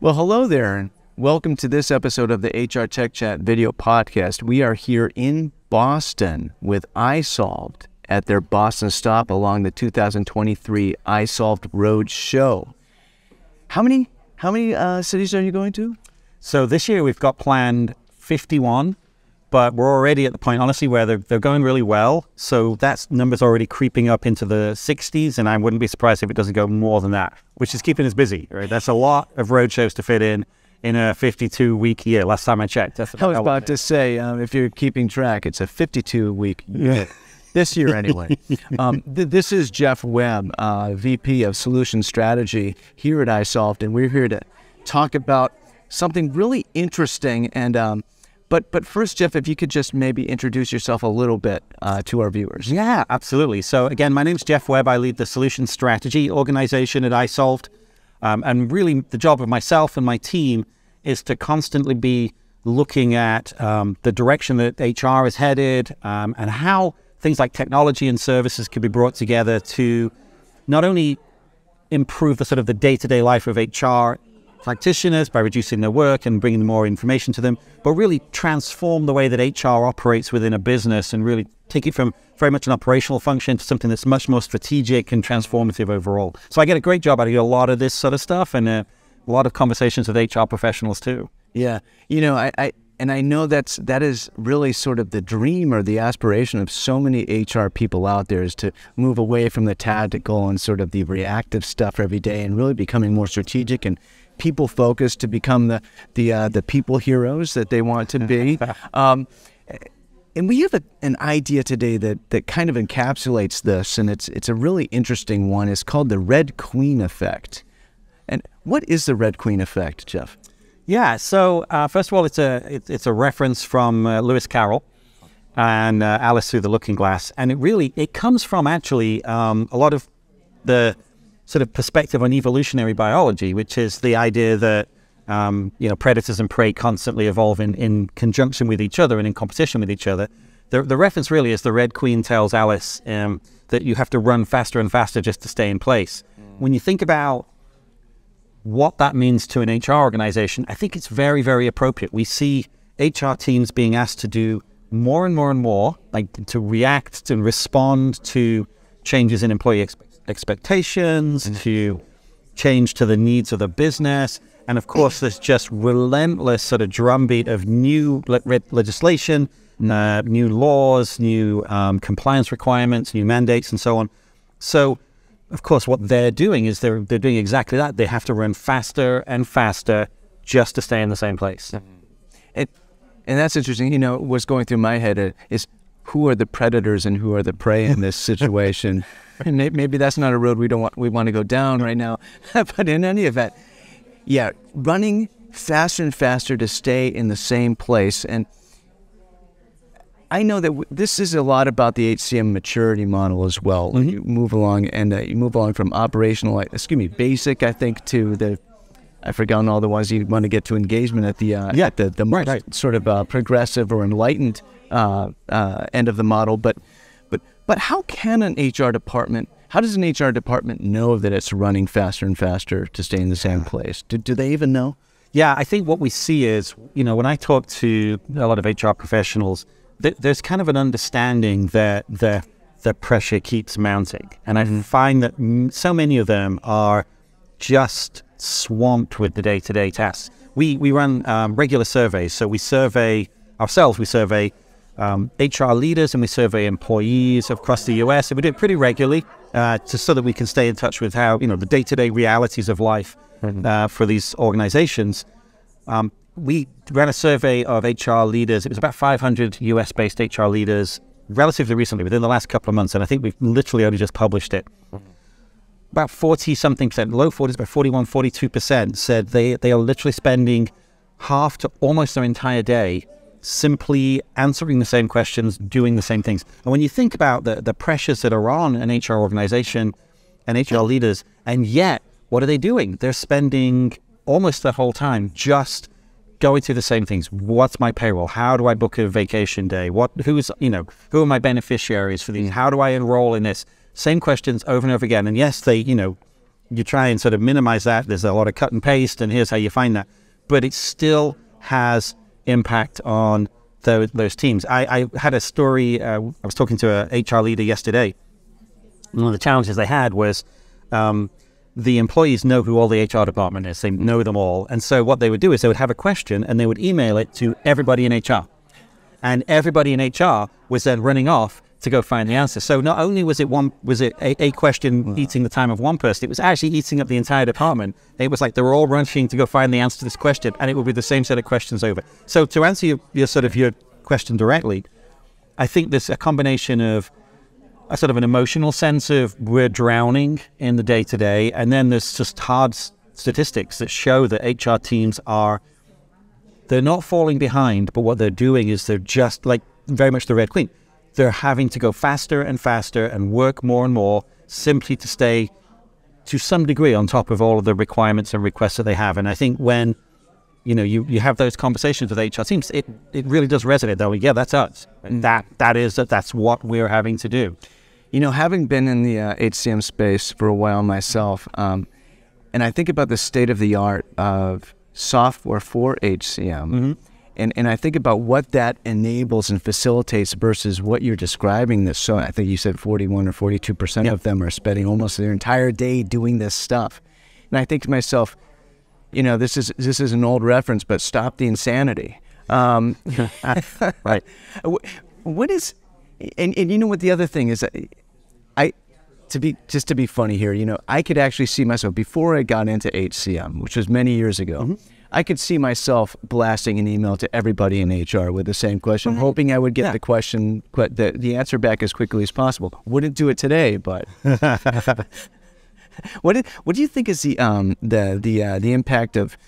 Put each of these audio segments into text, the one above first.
Well, hello there, and welcome to this episode of the HR Tech Chat video podcast. We are here in Boston with iSolved at their Boston stop along the 2023 iSolved Road Show. How many how many uh, cities are you going to? So this year we've got planned 51, but we're already at the point, honestly, where they're, they're going really well. So that number's already creeping up into the 60s, and I wouldn't be surprised if it doesn't go more than that, which is keeping us busy, right? That's a lot of road shows to fit in in a 52 week year. Last time I checked. I was about to say, um, if you're keeping track, it's a 52 week year. this year anyway. Um, th- this is Geoff Webb, uh, VP of Solution Strategy here at iSolved, and we're here to talk about something really interesting. And um, but but first, Geoff, if you could just maybe introduce yourself a little bit uh, to our viewers. Yeah, absolutely. So again, my name's Geoff Webb. I lead the Solution Strategy organization at iSolved, um, and really the job of myself and my team is to constantly be looking at um, the direction that HR is headed um, and how things like technology and services could be brought together to not only improve the sort of the day-to-day life of HR practitioners by reducing their work and bringing more information to them, but really transform the way that HR operates within a business and really take it from very much an operational function to something that's much more strategic and transformative overall. So I get a great job out of a lot of this sort of stuff and uh, a lot of conversations with HR professionals too. Yeah, you know, I, I and I know that's that is really sort of the dream or the aspiration of so many HR people out there is to move away from the tactical and sort of the reactive stuff every day and really becoming more strategic and people focused to become the the uh, the people heroes that they want to be. Um, and we have a, an idea today that, that kind of encapsulates this, and it's it's a really interesting one. It's called the Red Queen effect. And what is the Red Queen effect, Geoff? Yeah. So uh, first of all, it's a it, it's a reference from uh, Lewis Carroll and uh, Alice Through the Looking Glass, and it really it comes from actually um, a lot of the sort of perspective on evolutionary biology, which is the idea that um, you know predators and prey constantly evolve in, in conjunction with each other and in competition with each other. The, the reference really is the Red Queen tells Alice um, that you have to run faster and faster just to stay in place. Mm. When you think about what that means to an HR organization, I think it's very, very appropriate. We see HR teams being asked to do more and more and more, like to react and respond to changes in employee expectations expectations, to change to the needs of the business. And of course, there's just relentless sort of drumbeat of new le- legislation, uh, new laws, new um, compliance requirements, new mandates, and so on. So, of course, what they're doing is they're they're doing exactly that. They have to run faster and faster just to stay in the same place. Mm-hmm. And, that's interesting. You know, what's going through my head is who are the predators and who are the prey in this situation. and maybe that's not a road we don't want we want to go down right now. but in any event, yeah, running faster and faster to stay in the same place and I know that w- this is a lot about the HCM maturity model as well. Mm-hmm. You move along and uh, you move along from operational, excuse me, basic, I think, to the I've forgotten all the ones you want to get to engagement at the uh, yeah. at the, the right, right. sort of uh, progressive or enlightened uh, uh, end of the model. But but but how can an HR department? How does an HR department know that it's running faster and faster to stay in the same place? Do, do they even know? Yeah, I think what we see is, you know, when I talk to a lot of HR professionals, th- there's kind of an understanding that the the pressure keeps mounting, and I mm-hmm. find that m- so many of them are just swamped with the day-to-day tasks. We we run um, regular surveys, so we survey ourselves. We survey um, HR leaders and we survey employees across the US, and we do it pretty regularly, uh, just so that we can stay in touch with how you know the day-to-day realities of life mm-hmm. uh, for these organizations. Um, we ran a survey of HR leaders. It was about 500 US-based HR leaders relatively recently, within the last couple of months, and I think we've literally only just published it. Mm-hmm about 40 something percent, low 40s, about 41, 42% said they, they are literally spending half to almost their entire day simply answering the same questions, doing the same things. And when you think about the, the pressures that are on an HR organization and HR leaders, and yet, what are they doing? They're spending almost the whole time just going through the same things. What's my payroll? How do I book a vacation day? What who's you know who are my beneficiaries for these? How do I enroll in this? Same questions over and over again. And yes, they, you know, you try and sort of minimize that. There's a lot of cut and paste, and here's how you find that. But it still has impact on those, those teams. I, I had a story. Uh, I was talking to a HR leader yesterday. One of the challenges they had was um, the employees know who all the HR department is. They know them all, and so what they would do is they would have a question and they would email it to everybody in HR, and everybody in HR was then running off to go find the answer. So not only was it one was it a, a question wow. eating the time of one person, it was actually eating up the entire department. It was like they were all rushing to go find the answer to this question, and it would be the same set of questions over. So to answer your, your sort of your question directly, I think there's a combination of a sort of an emotional sense of we're drowning in the day to day, and then there's just hard statistics that show that HR teams are they're not falling behind, but what they're doing is they're just like very much the Red Queen they're having to go faster and faster and work more and more simply to stay to some degree on top of all of the requirements and requests that they have. And I think when you know you, you have those conversations with HR teams, it, it really does resonate. Though, yeah, that's us. Mm. That that is that that's what we're having to do. You know, having been in the uh, HCM space for a while myself, um, and I think about the state of the art of software for HCM. Mm-hmm and and I think about what that enables and facilitates versus what you're describing. This so I think you said 41 or 42 percent of them are spending almost their entire day doing this stuff, and I think to myself, you know, this is this is an old reference, but stop the insanity. Um, right. What is, and and you know what the other thing is, I to be just to be funny here, you know, I could actually see myself before I got into HCM, which was many years ago. Mm-hmm. I could see myself blasting an email to everybody in HR with the same question, mm-hmm. hoping I would get yeah. the question, the, the answer back as quickly as possible. Wouldn't do it today, but what did, what do you think is the um, the the uh, the impact of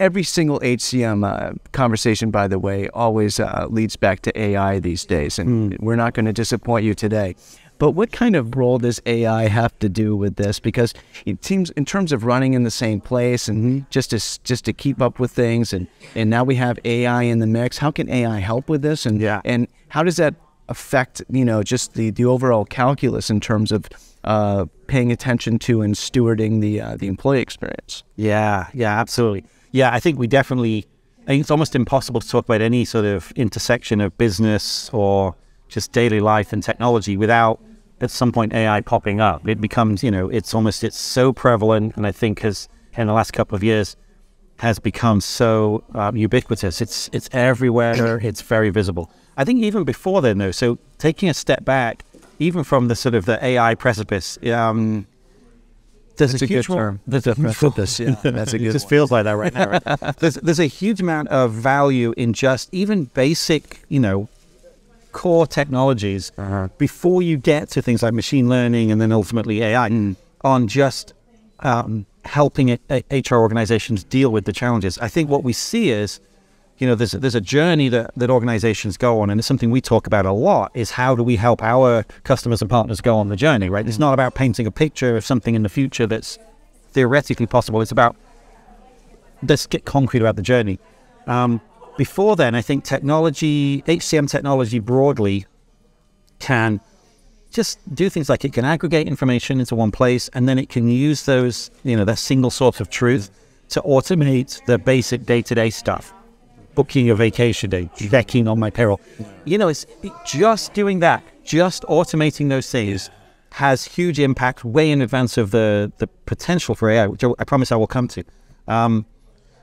every single HCM uh, conversation? By the way, always uh, leads back to AI these days, and mm. we're not going to disappoint you today. But what kind of role does AI have to do with this? Because it seems, in terms of running in the same place and mm-hmm. just to just to keep up with things, and and now we have AI in the mix. How can AI help with this? And yeah. and how does that affect you know just the the overall calculus in terms of uh, paying attention to and stewarding the uh, the employee experience? Yeah, yeah, absolutely. Yeah, I think we definitely. I think it's almost impossible to talk about any sort of intersection of business or just daily life and technology without at some point AI popping up. It becomes, you know, it's almost it's so prevalent, and I think has in the last couple of years has become so um, ubiquitous. It's it's everywhere. it's very visible. I think even before then, though. So taking a step back, even from the sort of the AI precipice. Um, there's that's a, huge term. There's a precipice. Yeah, that's a good. it just one. feels like that right now. Right? there's there's a huge amount of value in just even basic, you know, core technologies uh-huh. before you get to things like machine learning and then ultimately AI mm. on just um, helping it, HR organizations deal with the challenges. I think what we see is, you know, there's a, there's a journey that, that organizations go on, and it's something we talk about a lot. Is how do we help our customers and partners go on the journey? Right? It's not about painting a picture of something in the future that's theoretically possible. It's about let's get concrete about the journey. Um, before then, I think technology, HCM technology broadly, can just do things like it can aggregate information into one place and then it can use those, you know, that single source of truth to automate the basic day to day stuff. Booking a vacation day, checking on my payroll. You know, it's just doing that, just automating those things has huge impact way in advance of the, the potential for AI, which I promise I will come to. Um,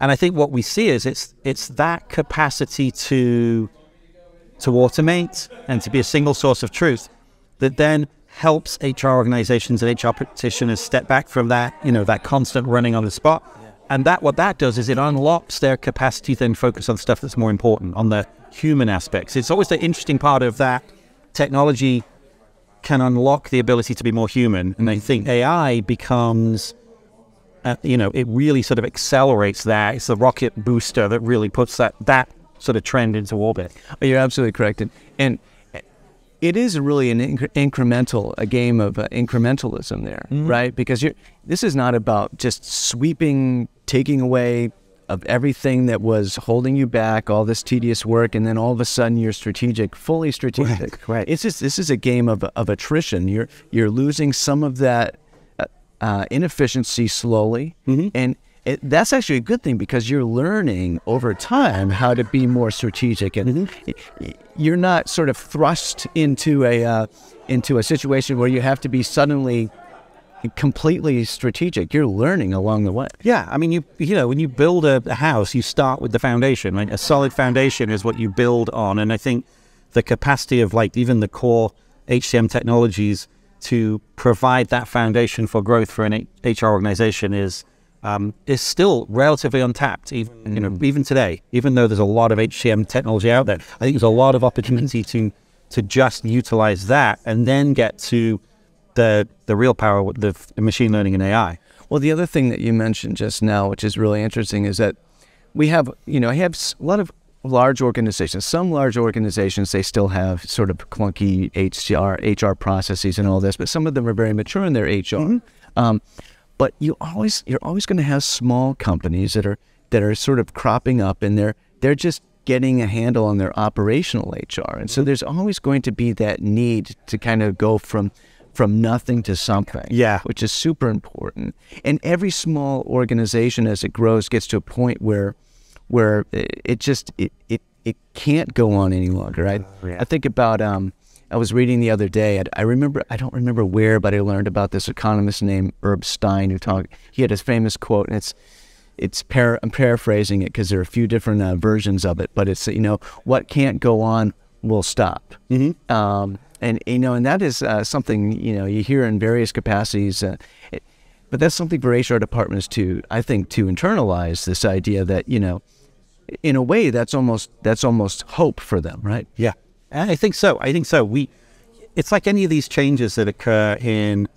and I think what we see is it's it's that capacity to to automate and to be a single source of truth that then helps HR organizations and HR practitioners step back from that, you know, that constant running on the spot. Yeah. And that what that does is it unlocks their capacity to then focus on stuff that's more important, on the human aspects. It's always the interesting part of that technology can unlock the ability to be more human. And I think AI becomes uh, you know, it really sort of accelerates that. It's the rocket booster that really puts that that sort of trend into orbit. Oh, you're absolutely correct, and, and it is really an inc- incremental, a game of uh, incrementalism there, mm-hmm. right? Because you're, this is not about just sweeping, taking away of everything that was holding you back, all this tedious work, and then all of a sudden you're strategic, fully strategic. Right. right. It's just this is a game of of attrition. You're you're losing some of that uh, inefficiency slowly, and it, that's actually a good thing because you're learning over time how to be more strategic, and y- you're not sort of thrust into a uh, into a situation where you have to be suddenly completely strategic. You're learning along the way. Yeah, I mean, you you know, when you build a, a house, you start with the foundation. Right? A solid foundation is what you build on, and I think the capacity of like even the core HCM technologies to provide that foundation for growth for an HR organization is um, is still relatively untapped. Even you know, even today, even though there's a lot of HCM technology out there, I think there's a lot of opportunity to to just utilize that and then get to the the real power with the machine learning and AI. Well, the other thing that you mentioned just now, which is really interesting, is that we have, you know, I have a lot of large organizations. Some large organizations they still have sort of clunky HR HR processes and all this, but some of them are very mature in their HR. Um, but you always you're always going to have small companies that are that are sort of cropping up, and they're they're just getting a handle on their operational HR, and so there's always going to be that need to kind of go from from nothing to something Yeah. which is super important. And every small organization, as it grows, gets to a point where, where it, it just it, it it can't go on any longer. I yeah. I think about um I was reading the other day. I, I remember I don't remember where, but I learned about this economist named Herb Stein who talked. He had his famous quote, and it's it's par- I'm paraphrasing it because there are a few different uh, versions of it, but it's you know what can't go on will stop. Mm-hmm. Um, and you know, and that is uh, something you know you hear in various capacities. Uh, it, but that's something for HR departments to, I think, to internalize this idea that you know, in a way, that's almost that's almost hope for them, right? Yeah, I think so. I think so. We, it's like any of these changes that occur in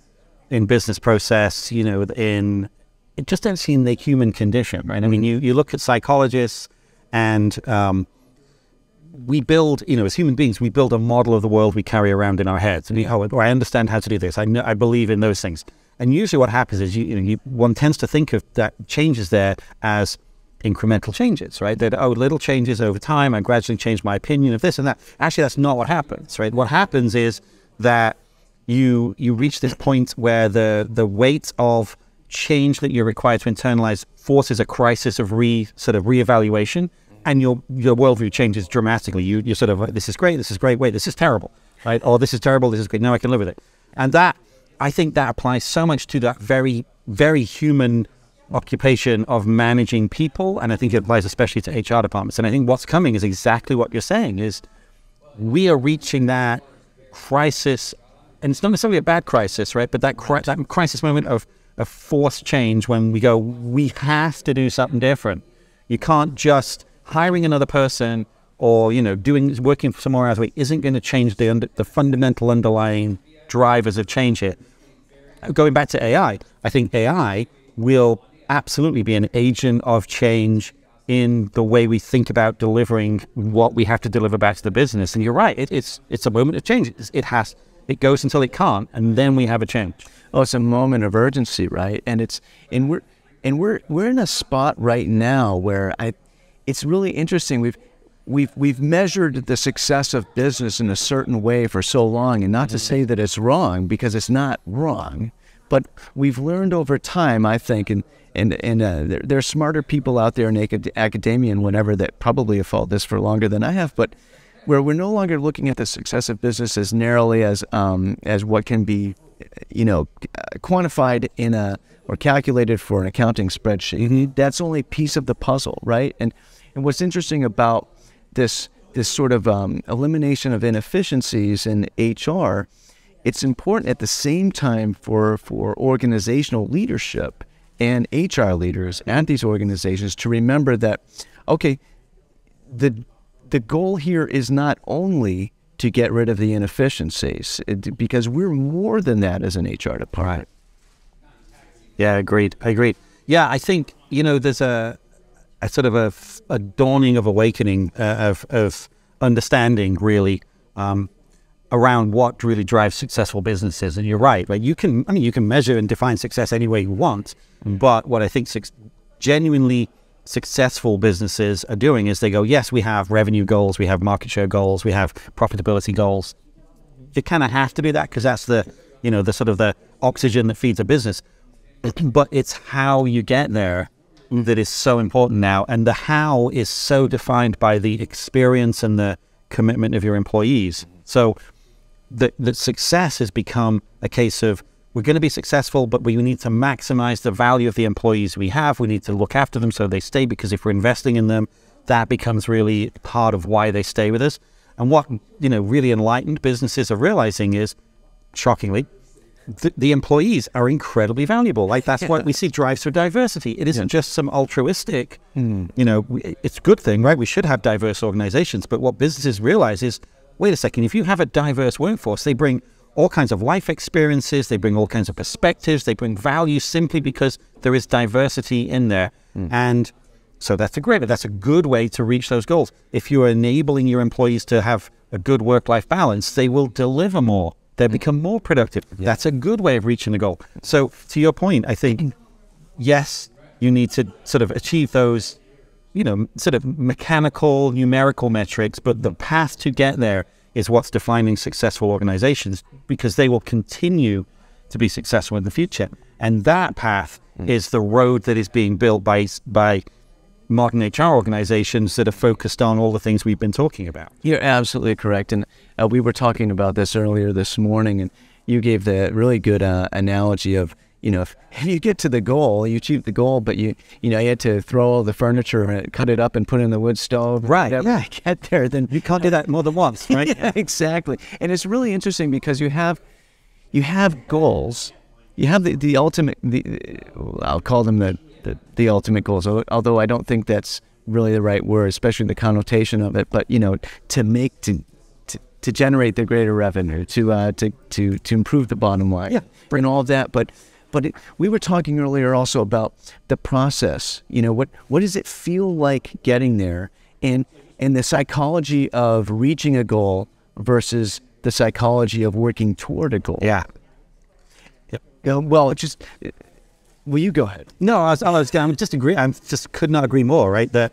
in business process. You know, in it just actually in the human condition, right? I mean, you you look at psychologists, and um, we build, you know, as human beings, we build a model of the world we carry around in our heads. And we, oh, I understand how to do this. I know, I believe in those things. And usually, what happens is, you, you know, you, one tends to think of that changes there as incremental changes, right? That oh, little changes over time. I gradually change my opinion of this and that. Actually, that's not what happens, right? What happens is that you you reach this point where the the weight of change that you're required to internalize forces a crisis of re sort of reevaluation, and your your worldview changes dramatically. You you're sort of this is great, this is great, wait, this is terrible, right? Or this is terrible, this is great. Now I can live with it, and that I think that applies so much to that very very human occupation of managing people, and I think it applies especially to HR departments. And I think what's coming is exactly what you're saying: is we are reaching that crisis, and it's not necessarily a bad crisis, right? But that cri- that crisis moment of of forced change when we go, we have to do something different. You can't just hiring another person or you know doing working for somewhere else isn't going to change the under, the fundamental underlying drivers of change here. Going back to AI, I think AI will absolutely be an agent of change in the way we think about delivering what we have to deliver back to the business. And you're right, it, it's it's a moment of change. It's, it has it goes until it can't, and then we have a change. Oh, it's a moment of urgency, right? And it's and we're and we're we're in a spot right now where I, it's really interesting. We've we've we've measured the success of business in a certain way for so long, and not to mm-hmm. say that it's wrong because it's not wrong, but we've learned over time, I think, and and and uh, there, there are smarter people out there in acad- academia and whatever that probably have followed this for longer than I have, but where we're no longer looking at the success of business as narrowly as um, as what can be, you know, quantified in a or calculated for an accounting spreadsheet. That's only a piece of the puzzle, right? And and what's interesting about this this sort of um, elimination of inefficiencies in HR, it's important at the same time for for organizational leadership and HR leaders at these organizations to remember that, okay, the the goal here is not only to get rid of the inefficiencies, it, because we're more than that as an HR department. Yeah, agreed. I agreed. Yeah, I think you know there's a, a sort of a, a dawning of awakening uh, of of understanding really um, around what really drives successful businesses. And you're right, right? You can I mean you can measure and define success any way you want, mm. but what I think genuinely successful businesses are doing is they go, yes, we have revenue goals, we have market share goals, we have profitability goals. You kind of have to do that because that's the, you know, the sort of the oxygen that feeds a business. but it's how you get there mm. that is so important now. And the how is so defined by the experience and the commitment of your employees. So the, the success has become a case of we're going to be successful, but we need to maximize the value of the employees we have. We need to look after them so they stay because if we're investing in them, that becomes really part of why they stay with us. And what you know really enlightened businesses are realizing is, shockingly, the, the employees are incredibly valuable. Like that's yeah. what we see drives for diversity. It isn't yeah. just some altruistic, mm. you know, it's a good thing, right? We should have diverse organizations. But what businesses realize is, wait a second, if you have a diverse workforce, they bring all kinds of life experiences, they bring all kinds of perspectives, they bring value simply because there is diversity in there. Mm. And so that's a great, that's a good way to reach those goals. If you're enabling your employees to have a good work life balance, they will deliver more. They mm. become more productive. Yeah. That's a good way of reaching the goal. So, to your point, I think, yes, you need to sort of achieve those, you know, sort of mechanical, numerical metrics, but the path to get there is what's defining successful organizations because they will continue to be successful in the future. And that path mm. is the road that is being built by by modern HR organizations that are focused on all the things we've been talking about. You're absolutely correct. And uh, we were talking about this earlier this morning, and you gave the really good uh, analogy of you know, if, if, you get to the goal, you achieve the goal, but you, you know, you had to throw all the furniture and cut it up and put it in the wood stove. Right. Yeah. Get there, then you can't do that more than once, right? yeah, exactly. And it's really interesting because you have, you have goals, you have the, the ultimate, the, I'll call them the, the, the ultimate goals, although I don't think that's really the right word, especially the connotation of it. But you know, to make to to, to generate the greater revenue, to uh, to to to improve the bottom line, yeah, and all of that. But but it, we were talking earlier also about the process. You know, what what does it feel like getting there, and and the psychology of reaching a goal versus the psychology of working toward a goal. Yeah. Yep. You know, well, it just. It, will you go ahead? No, I was, I was I'm just agree. I just could not agree more. Right. That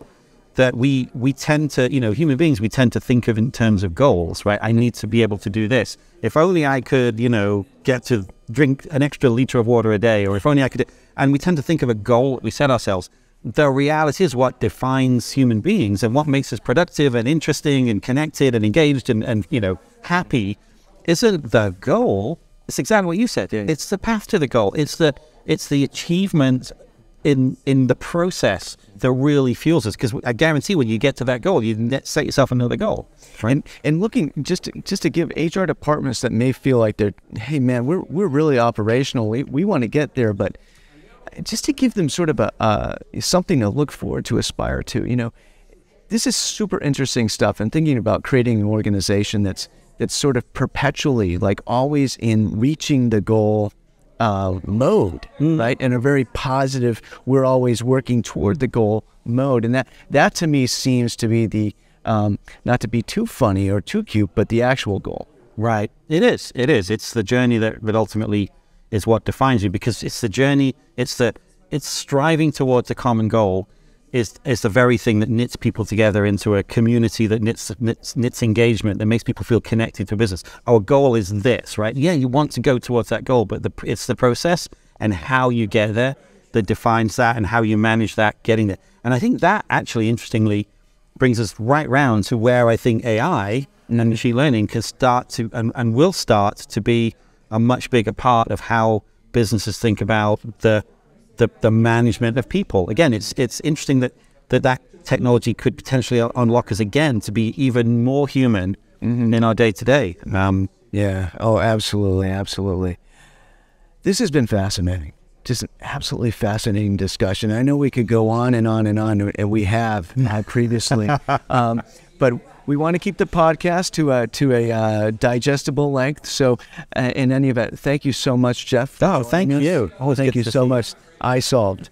that we we tend to you know human beings we tend to think of in terms of goals right? I need to be able to do this. If only i could you know get to drink an extra liter of water a day or if only i could and we tend to think of a goal that we set ourselves the reality is what defines human beings and what makes us productive and interesting and connected and engaged and, and you know happy isn't the goal. It's exactly what you said. Yeah. it's the path to the goal. It's the it's the achievement in in the process that really fuels us. Because I guarantee when you get to that goal, you set yourself another goal. Right? And, and looking just to, just to give HR departments that may feel like they're, hey man, we're we're really operational. We we want to get there, but just to give them sort of a uh, something to look forward to, aspire to. You know, this is super interesting stuff. And thinking about creating an organization that's that's sort of perpetually like always in reaching the goal uh, mode, mm. right? And a very positive, we're always working toward the goal mode. And that, that to me seems to be the, um, not to be too funny or too cute, but the actual goal. Right. It is. It is. It's the journey that, that ultimately is what defines you because it's the journey, it's the, it's striving towards a common goal is is the very thing that knits people together into a community that knits, knits knits engagement that makes people feel connected to business. Our goal is this, right? Yeah, you want to go towards that goal, but the, it's the process and how you get there that defines that and how you manage that getting there. And I think that actually, interestingly, brings us right round to where I think AI and machine learning can start to and, and will start to be a much bigger part of how businesses think about the the, the management of people. Again, it's it's interesting that that, that technology could potentially unlock us again to be even more human mm-hmm. in our day to day. Yeah. Oh, absolutely, absolutely. This has been fascinating. Just an absolutely fascinating discussion. I know we could go on and on and on, and we have previously. um, but we want to keep the podcast to a to a uh, digestible length. So, uh, in any event, thank you so much, Geoff. Oh, thank you. Oh, thank you so much. iSolved.